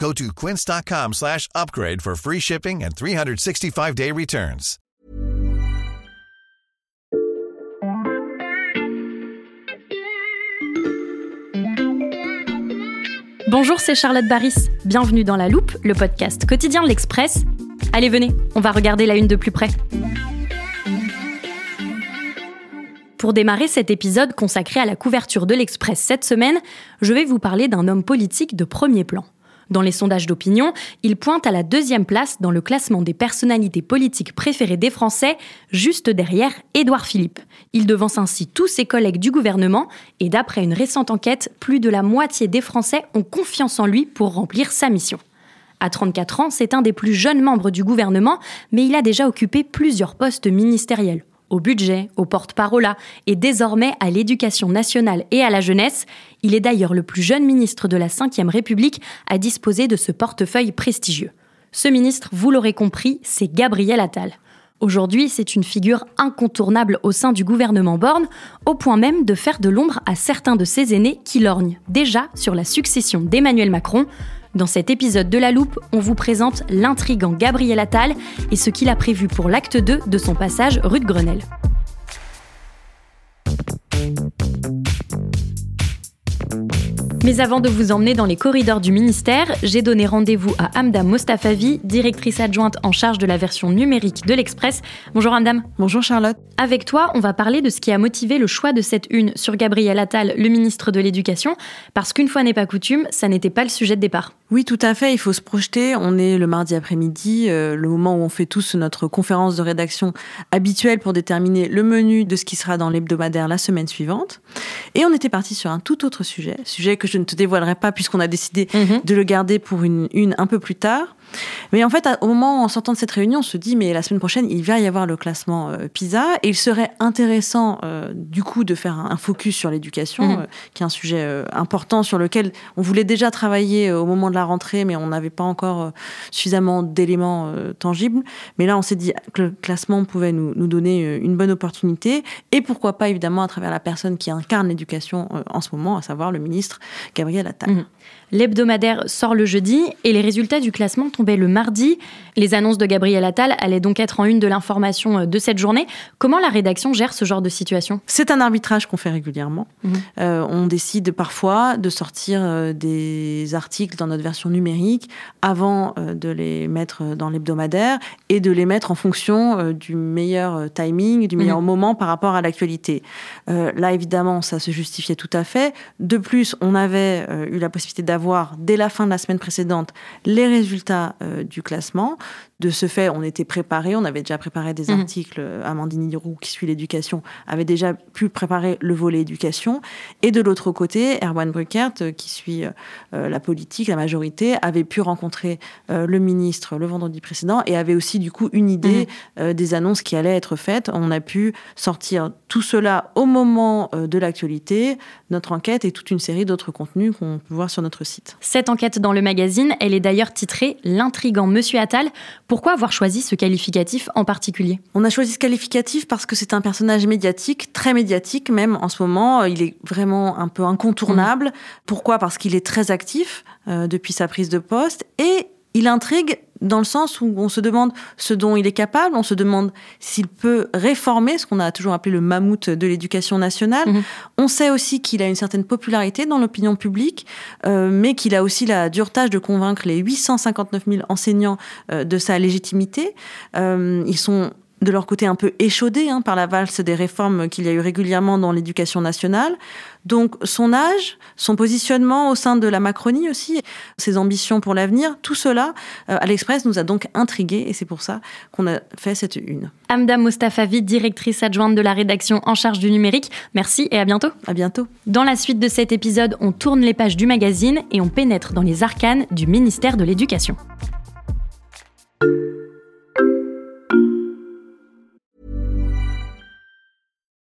Go to quince.com slash upgrade for free shipping and 365-day returns. Bonjour, c'est Charlotte Baris. Bienvenue dans La Loupe, le podcast quotidien de l'Express. Allez, venez, on va regarder la une de plus près. Pour démarrer cet épisode consacré à la couverture de l'Express cette semaine, je vais vous parler d'un homme politique de premier plan. Dans les sondages d'opinion, il pointe à la deuxième place dans le classement des personnalités politiques préférées des Français, juste derrière Édouard Philippe. Il devance ainsi tous ses collègues du gouvernement et d'après une récente enquête, plus de la moitié des Français ont confiance en lui pour remplir sa mission. À 34 ans, c'est un des plus jeunes membres du gouvernement, mais il a déjà occupé plusieurs postes ministériels au budget, au porte-parole et désormais à l'éducation nationale et à la jeunesse. Il est d'ailleurs le plus jeune ministre de la Ve République à disposer de ce portefeuille prestigieux. Ce ministre, vous l'aurez compris, c'est Gabriel Attal. Aujourd'hui, c'est une figure incontournable au sein du gouvernement Borne, au point même de faire de l'ombre à certains de ses aînés qui lorgnent déjà sur la succession d'Emmanuel Macron. Dans cet épisode de La Loupe, on vous présente l'intrigant Gabriel Attal et ce qu'il a prévu pour l'acte 2 de son passage rue de Grenelle. Mais avant de vous emmener dans les corridors du ministère, j'ai donné rendez-vous à Amdam Mostafavi, directrice adjointe en charge de la version numérique de l'Express. Bonjour Amdam. Bonjour Charlotte. Avec toi, on va parler de ce qui a motivé le choix de cette une sur Gabriel Attal, le ministre de l'Éducation, parce qu'une fois n'est pas coutume, ça n'était pas le sujet de départ. Oui, tout à fait, il faut se projeter. On est le mardi après-midi, euh, le moment où on fait tous notre conférence de rédaction habituelle pour déterminer le menu de ce qui sera dans l'hebdomadaire la semaine suivante. Et on était parti sur un tout autre sujet, sujet que je ne te dévoilerai pas puisqu'on a décidé mhm. de le garder pour une, une un peu plus tard. Mais en fait, au moment en sortant de cette réunion, on se dit mais la semaine prochaine, il va y avoir le classement euh, PISA et il serait intéressant euh, du coup de faire un, focus sur l'éducation, mhm. euh, qui est un sujet important sur lequel on voulait déjà travailler au moment de la rentrée, mais on n'avait pas encore suffisamment d'éléments tangibles. Mais là, on s'est dit que le classement pouvait nous, nous, donner une bonne opportunité et pourquoi pas évidemment à travers la personne qui incarne l'éducation en ce moment, à savoir le ministre Gabriel Attal. Mhm. L'hebdomadaire sort le jeudi et les résultats du classement le mardi. Les annonces de Gabriel Attal allaient donc être en une de l'information euh, de cette journée. Comment la rédaction gère ce genre de situation? C'est un arbitrage qu'on fait régulièrement. Mhm. Euh, on décide parfois de sortir euh, des articles dans notre version numérique avant de les mettre dans l'hebdomadaire et de les mettre en fonction du meilleur timing, du meilleur mhm. moment par rapport à l'actualité. là, évidemment, ça se justifiait tout à fait. De plus, on avait eu la possibilité d'avoir dès la fin de la semaine précédente les résultats euh, du classement. De ce fait, on était préparé, on avait déjà préparé des mhm. articles. Euh, Amandine Hiroux, qui suit l'éducation, avait déjà pu préparer le volet éducation. Et de l'autre côté, Erwan Bruckert, euh, qui suit la politique, la majorité, avait pu rencontrer le ministre le vendredi précédent et avait aussi du coup une idée mhm. des annonces qui allaient être faites. On a pu sortir tout cela au moment de l'actualité, notre enquête et toute une série d'autres contenus qu'on peut voir sur notre site. Cette enquête dans le magazine, elle est d'ailleurs titrée L'intrigant Monsieur Attal. Pourquoi avoir choisi ce qualificatif en particulier? On a choisi ce qualificatif parce que c'est un personnage médiatique, très médiatique même en ce moment. Il est vraiment un peu incontournable. Mmh. Pourquoi? Parce qu'il est très actif euh, depuis sa prise de poste et il intrigue dans le sens où on se demande ce dont il est capable, on se demande s'il peut réformer ce qu'on a toujours appelé le mammouth de l'éducation nationale. Mhm. On sait aussi qu'il a une certaine popularité dans l'opinion publique, euh, mais qu'il a aussi la dure tâche de convaincre les 859 000 enseignants euh, de sa légitimité. Euh, ils sont de leur côté un peu échaudés hein, par la valse des réformes qu'il y a eu régulièrement dans l'éducation nationale. Donc son âge, son positionnement au sein de la Macronie aussi, ses ambitions pour l'avenir, tout cela, euh, à l'Express nous a donc intrigués et c'est pour ça qu'on a fait cette une. Amda Mostafavi, directrice adjointe de la rédaction en charge du numérique. Merci et à bientôt. À bientôt. Dans la suite de cet épisode, on tourne les pages du magazine et on pénètre dans les arcanes du ministère de l'Éducation.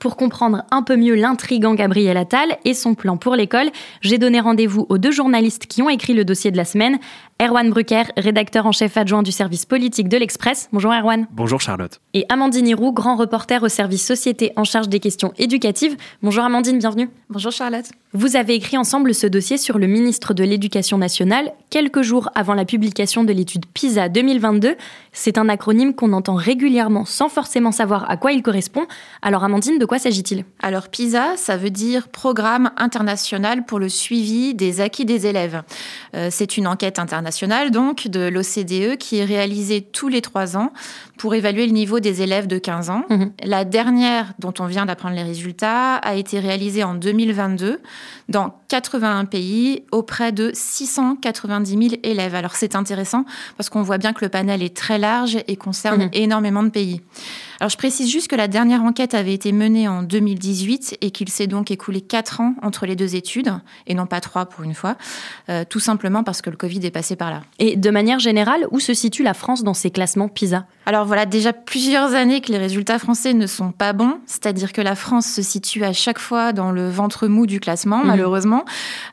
Pour comprendre un peu mieux l'intrigant Gabriel Attal et son plan pour l'école, j'ai donné rendez-vous aux deux journalistes qui ont écrit le dossier de la semaine. Erwan Brucker, rédacteur en chef adjoint du service politique de l'Express. Bonjour Erwan. Bonjour Charlotte. Et Amandine Hiroux, grand reporter au service société en charge des questions éducatives. Bonjour Amandine, bienvenue. Bonjour Charlotte. Vous avez écrit ensemble ce dossier sur le ministre de l'Éducation nationale quelques jours avant la publication de l'étude PISA 2022. C'est un acronyme qu'on entend régulièrement sans forcément savoir à quoi il correspond. Alors Amandine, de quoi s'agit-il? Alors PISA, ça veut dire Programme international pour le suivi des acquis des élèves. Euh, c'est une enquête internationale donc de l'OCDE qui est réalisée tous les trois ans pour évaluer le niveau des élèves de 15 ans. Mhm. La dernière, dont on vient d'apprendre les résultats, a été réalisée en 2022 dans 81 pays auprès de 690 000 élèves. Alors c'est intéressant parce qu'on voit bien que le panel est très large et concerne Mhm. énormément de pays. Alors je précise juste que la dernière enquête avait été menée en 2018 et qu'il s'est donc écoulé 4 ans entre les deux études, et non pas 3 pour une fois, euh, tout simplement parce que le Covid est passé par là. Et de manière générale, où se situe la France dans ces classements PISA? Alors voilà déjà plusieurs années que les résultats français ne sont pas bons, c'est-à-dire que la France se situe à chaque fois dans le ventre mou du classement, Mhm. malheureusement.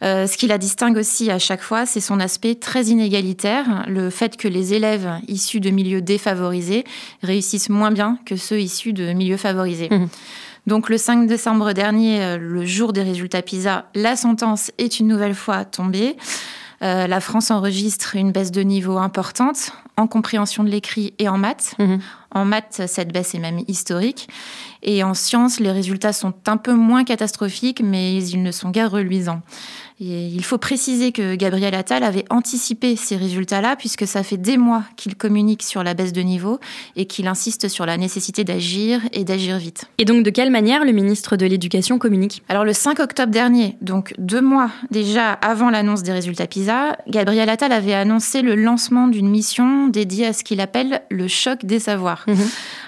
Euh, ce qui la distingue aussi à chaque fois, c'est son aspect très inégalitaire, le fait que les élèves issus de milieux défavorisés réussissent moins bien que ceux issus de milieux favorisés. Mhm. Donc le 5 décembre dernier, euh, le jour des résultats PISA, la sentence est une nouvelle fois tombée. Euh, la France enregistre une baisse de niveau importante en compréhension de l'écrit et en maths. Mhm. En maths, cette baisse est même historique. Et en sciences, les résultats sont un peu moins catastrophiques, mais ils ne sont guère reluisants. Et il faut préciser que Gabriel Attal avait anticipé ces résultats-là, puisque ça fait des mois qu'il communique sur la baisse de niveau et qu'il insiste sur la nécessité d'agir et d'agir vite. Et donc de quelle manière le ministre de l'Éducation communique? Alors le 5 octobre dernier, donc deux mois déjà avant l'annonce des résultats PISA, Gabriel Attal avait annoncé le lancement d'une mission dédiée à ce qu'il appelle le choc des savoirs. Mhm.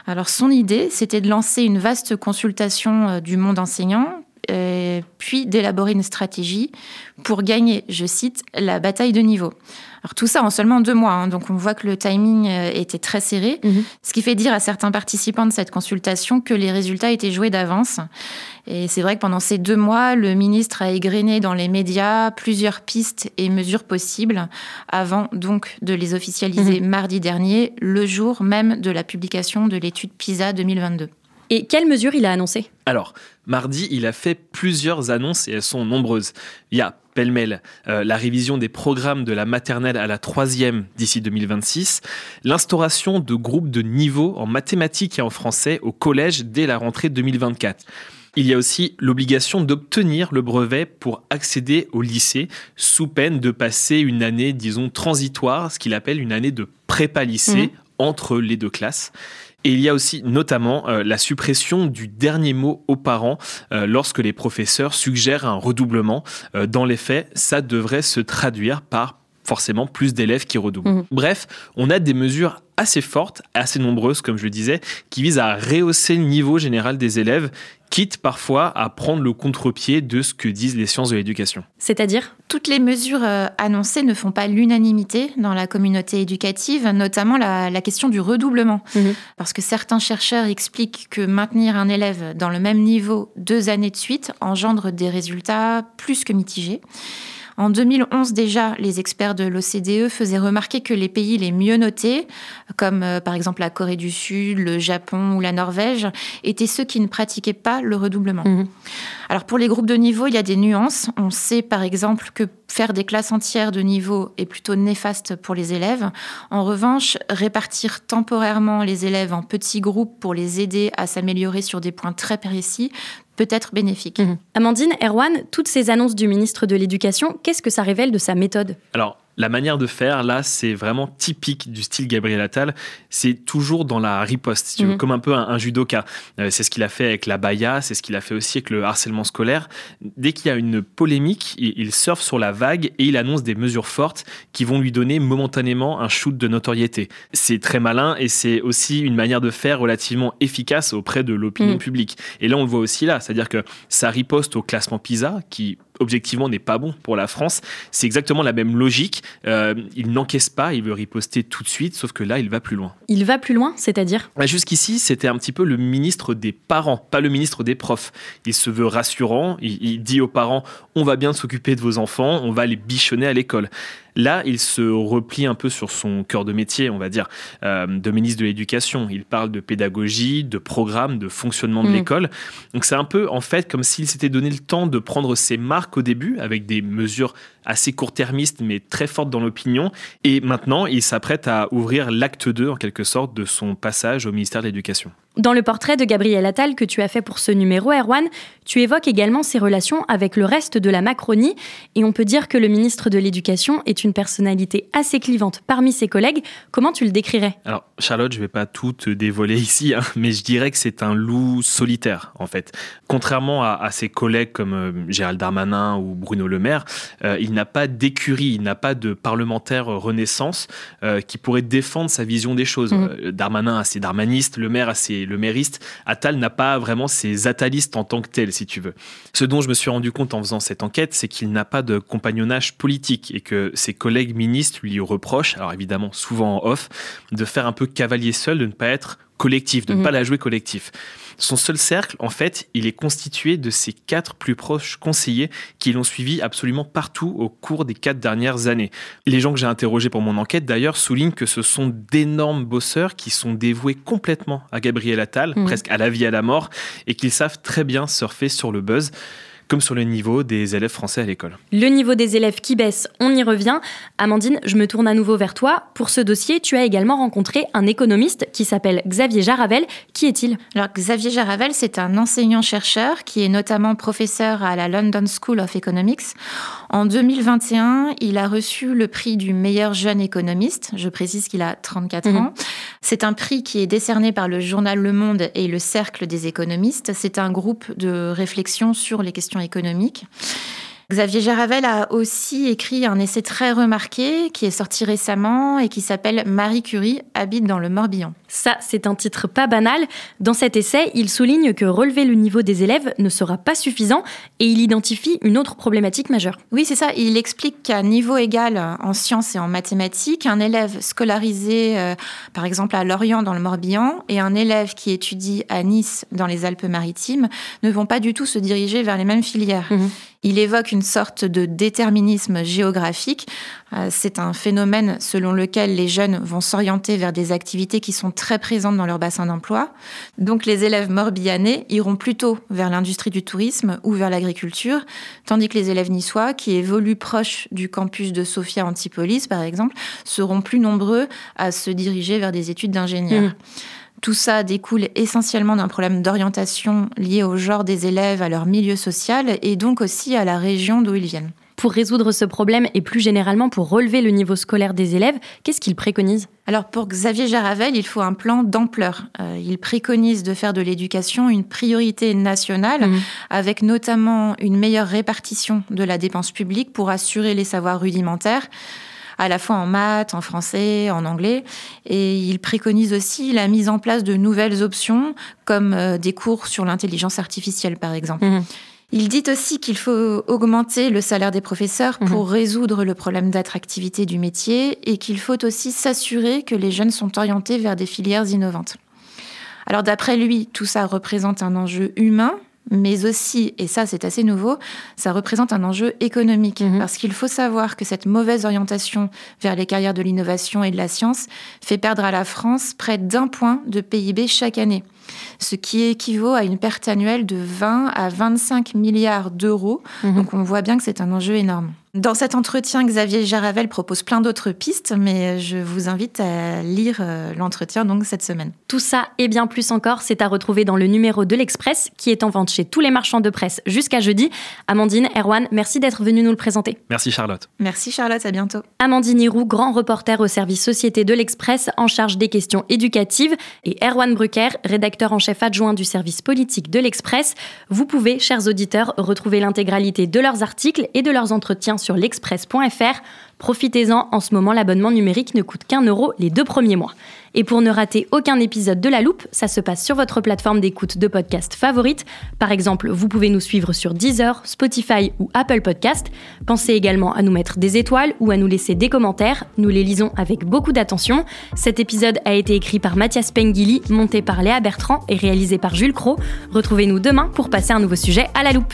Alors son idée, c'était de lancer une vaste consultation euh, du monde enseignant, euh, puis d'élaborer une stratégie pour gagner, je cite, la bataille de niveau. Alors tout ça en seulement deux mois, hein, donc on voit que le timing euh, était très serré, Mhm. ce qui fait dire à certains participants de cette consultation que les résultats étaient joués d'avance. Et c'est vrai que pendant ces deux mois, le ministre a égrené dans les médias plusieurs pistes et mesures possibles avant donc de les officialiser mardi dernier, le jour même de la publication de l'étude PISA 2022. Et quelles mesures il a annoncées? Alors, mardi, il a fait plusieurs annonces et elles sont nombreuses. Il y a pêle-mêle euh, la révision des programmes de la maternelle à la troisième d'ici 2026, l'instauration de groupes de niveau en mathématiques et en français au collège dès la rentrée 2024. Il y a aussi l'obligation d'obtenir le brevet pour accéder au lycée, sous peine de passer une année, disons, transitoire, ce qu'il appelle une année de prépa-lycée Mhm. entre les deux classes. Et il y a aussi notamment euh, la suppression du dernier mot aux parents euh, lorsque les professeurs suggèrent un redoublement. Euh, dans les faits, ça devrait se traduire par forcément plus d'élèves qui redoublent. Mhm. Bref, on a des mesures assez fortes, assez nombreuses, comme je le disais, qui visent à rehausser le niveau général des élèves, quitte parfois à prendre le contre-pied de ce que disent les sciences de l'éducation. C'est-à-dire Toutes les mesures euh, annoncées ne font pas l'unanimité dans la communauté éducative, notamment la, la question du redoublement. Mhm. Parce que certains chercheurs expliquent que maintenir un élève dans le même niveau deux années de suite engendre des résultats plus que mitigés. En 2011 déjà, les experts de l'OCDE faisaient remarquer que les pays les mieux notés, comme euh, par exemple la Corée du Sud, le Japon ou la Norvège, étaient ceux qui ne pratiquaient pas le redoublement. Mhm. Alors pour les groupes de niveau, il y a des nuances. On sait par exemple que faire des classes entières de niveau est plutôt néfaste pour les élèves. En revanche, répartir temporairement les élèves en petits groupes pour les aider à s'améliorer sur des points très précis peut être bénéfique. Mhm. Amandine, Erwan, toutes ces annonces du ministre de l'Éducation, qu'est-ce que ça révèle de sa méthode? Alors, la manière de faire, là, c'est vraiment typique du style Gabriel Attal. C'est toujours dans la riposte, mhm. comme un peu un, judoka. Euh, c'est ce qu'il a fait avec la baya, c'est ce qu'il a fait aussi avec le harcèlement scolaire. Dès qu'il y a une polémique, il, il, surfe sur la vague et il annonce des mesures fortes qui vont lui donner momentanément un shoot de notoriété. C'est très malin et c'est aussi une manière de faire relativement efficace auprès de l'opinion mhm. publique. Et là, on le voit aussi là, c'est-à-dire que ça riposte au classement PISA, qui objectivement n'est pas bon pour la France. C'est exactement la même logique. Euh, il n'encaisse pas, il veut riposter tout de suite, sauf que là, il va plus loin. Il va plus loin, c'est-à-dire? Bah, Jusqu'ici, c'était un petit peu le ministre des parents, pas le ministre des profs. Il se veut rassurant, il dit aux parents, on va bien s'occuper de vos enfants, on va les bichonner à l'école. Là, il se replie un peu sur son cœur de métier, on va dire, euh, de ministre de l'Éducation. Il parle de pédagogie, de programme, de fonctionnement de mmh. l'école. Donc c'est un peu, en fait, comme s'il s'était donné le temps de prendre ses marques au début, avec des mesures assez court-termistes, mais très fortes dans l'opinion. Et maintenant, il s'apprête à ouvrir l'acte 2, en quelque sorte, de son passage au ministère de l'Éducation. Dans le portrait de Gabriel Attal que tu as fait pour ce numéro, Erwan, tu évoques également ses relations avec le reste de la Macronie, et on peut dire que le ministre de l'Éducation est une personnalité assez clivante parmi ses collègues. Comment tu le décrirais? Alors, Charlotte, je ne vais pas tout te dévoiler ici, hein, mais je dirais que c'est un loup solitaire, en fait. Contrairement à, ses collègues comme euh, Gérald Darmanin ou Bruno Le Maire, euh, il n'a pas d'écurie, il n'a pas de parlementaire renaissance euh, qui pourrait défendre sa vision des choses. Mmh. Darmanin a ses darmanistes, Le Maire a ses le mériste, Attal n'a pas vraiment ses atalistes en tant que tel, si tu veux. Ce dont je me suis rendu compte en faisant cette enquête, c'est qu'il n'a pas de compagnonnage politique et que ses collègues ministres lui reprochent, alors évidemment souvent en off, de faire un peu cavalier seul, de ne pas être collectif, de ne mhm. pas la jouer collectif. Son seul cercle, en fait, il est constitué de ses quatre plus proches conseillers qui l'ont suivi absolument partout au cours des quatre dernières années. Les gens que j'ai interrogés pour mon enquête, d'ailleurs, soulignent que ce sont d'énormes bosseurs qui sont dévoués complètement à Gabriel Attal, mhm. presque à la vie et à la mort, et qu'ils savent très bien surfer sur le buzz comme sur le niveau des élèves français à l'école. Le niveau des élèves qui baisse, on y revient. Amandine, je me tourne à nouveau vers toi. Pour ce dossier, tu as également rencontré un économiste qui s'appelle Xavier Jaravel. Qui est-il? Alors Xavier Jaravel, c'est un enseignant-chercheur qui est notamment professeur à la London School of Economics. En 2021, il a reçu le prix du meilleur jeune économiste. Je précise qu'il a 34 mhm. ans. C'est un prix qui est décerné par le journal Le Monde et le Cercle des économistes. C'est un groupe de réflexion sur les questions économique. Xavier Jaravel a aussi écrit un essai très remarqué qui est sorti récemment et qui s'appelle Marie Curie habite dans le Morbihan. Ça, c'est un titre pas banal. Dans cet essai, il souligne que relever le niveau des élèves ne sera pas suffisant et il identifie une autre problématique majeure. Oui, c'est ça. Il explique qu'à niveau égal en sciences et en mathématiques, un élève scolarisé, euh, par exemple à Lorient dans le Morbihan, et un élève qui étudie à Nice dans les Alpes-Maritimes ne vont pas du tout se diriger vers les mêmes filières. Mhm. Il évoque une sorte de déterminisme géographique. Euh, c'est un phénomène selon lequel les jeunes vont s'orienter vers des activités qui sont très présentes dans leur bassin d'emploi. Donc les élèves morbihanais iront plutôt vers l'industrie du tourisme ou vers l'agriculture, tandis que les élèves niçois, qui évoluent proches du campus de Sophia Antipolis par exemple, seront plus nombreux à se diriger vers des études d'ingénieur. Mmh. Tout ça découle essentiellement d'un problème d'orientation lié au genre des élèves, à leur milieu social et donc aussi à la région d'où ils viennent. Pour résoudre ce problème et plus généralement pour relever le niveau scolaire des élèves, qu'est-ce qu'il préconise alors pour Xavier Jaravel, il faut un plan d'ampleur. Euh, il préconise de faire de l'éducation une priorité nationale, mmh. avec notamment une meilleure répartition de la dépense publique pour assurer les savoirs rudimentaires à la fois en maths, en français, en anglais. Et il préconise aussi la mise en place de nouvelles options, comme euh, des cours sur l'intelligence artificielle, par exemple. Mhm. Il dit aussi qu'il faut augmenter le salaire des professeurs pour mhm. résoudre le problème d'attractivité du métier et qu'il faut aussi s'assurer que les jeunes sont orientés vers des filières innovantes. Alors d'après lui, tout ça représente un enjeu humain, mais aussi, et ça c'est assez nouveau, ça représente un enjeu économique, Mhm. parce qu'il faut savoir que cette mauvaise orientation vers les carrières de l'innovation et de la science fait perdre à la France près d'un point de PIB chaque année, ce qui équivaut à une perte annuelle de 20 à 25 milliards d'euros. Mhm. Donc on voit bien que c'est un enjeu énorme. Dans cet entretien, Xavier Jaravel propose plein d'autres pistes, mais je vous invite à lire euh, l'entretien donc cette semaine. Tout ça et bien plus encore, c'est à retrouver dans le numéro de l'Express qui est en vente chez tous les marchands de presse jusqu'à jeudi. Amandine, Erwan, merci d'être venu nous le présenter. Merci Charlotte. Merci Charlotte, à bientôt. Amandine Hiroux, grand reporter au service Société de l'Express en charge des questions éducatives, et Erwan Brucker, rédacteur en chef adjoint du service politique de l'Express. Vous pouvez, chers auditeurs, retrouver l'intégralité de leurs articles et de leurs entretiens sur l'express.fr. Profitez-en, en ce moment l'abonnement numérique ne coûte qu'un euro les deux premiers mois. Et pour ne rater aucun épisode de La Loupe, ça se passe sur votre plateforme d'écoute de podcast favorite. Par exemple, vous pouvez nous suivre sur Deezer, Spotify ou Apple Podcast. Pensez également à nous mettre des étoiles ou à nous laisser des commentaires. Nous les lisons avec beaucoup d'attention. Cet épisode a été écrit par Mathias Pengili, monté par Léa Bertrand et réalisé par Jules Cro. Retrouvez-nous demain pour passer un nouveau sujet à la loupe.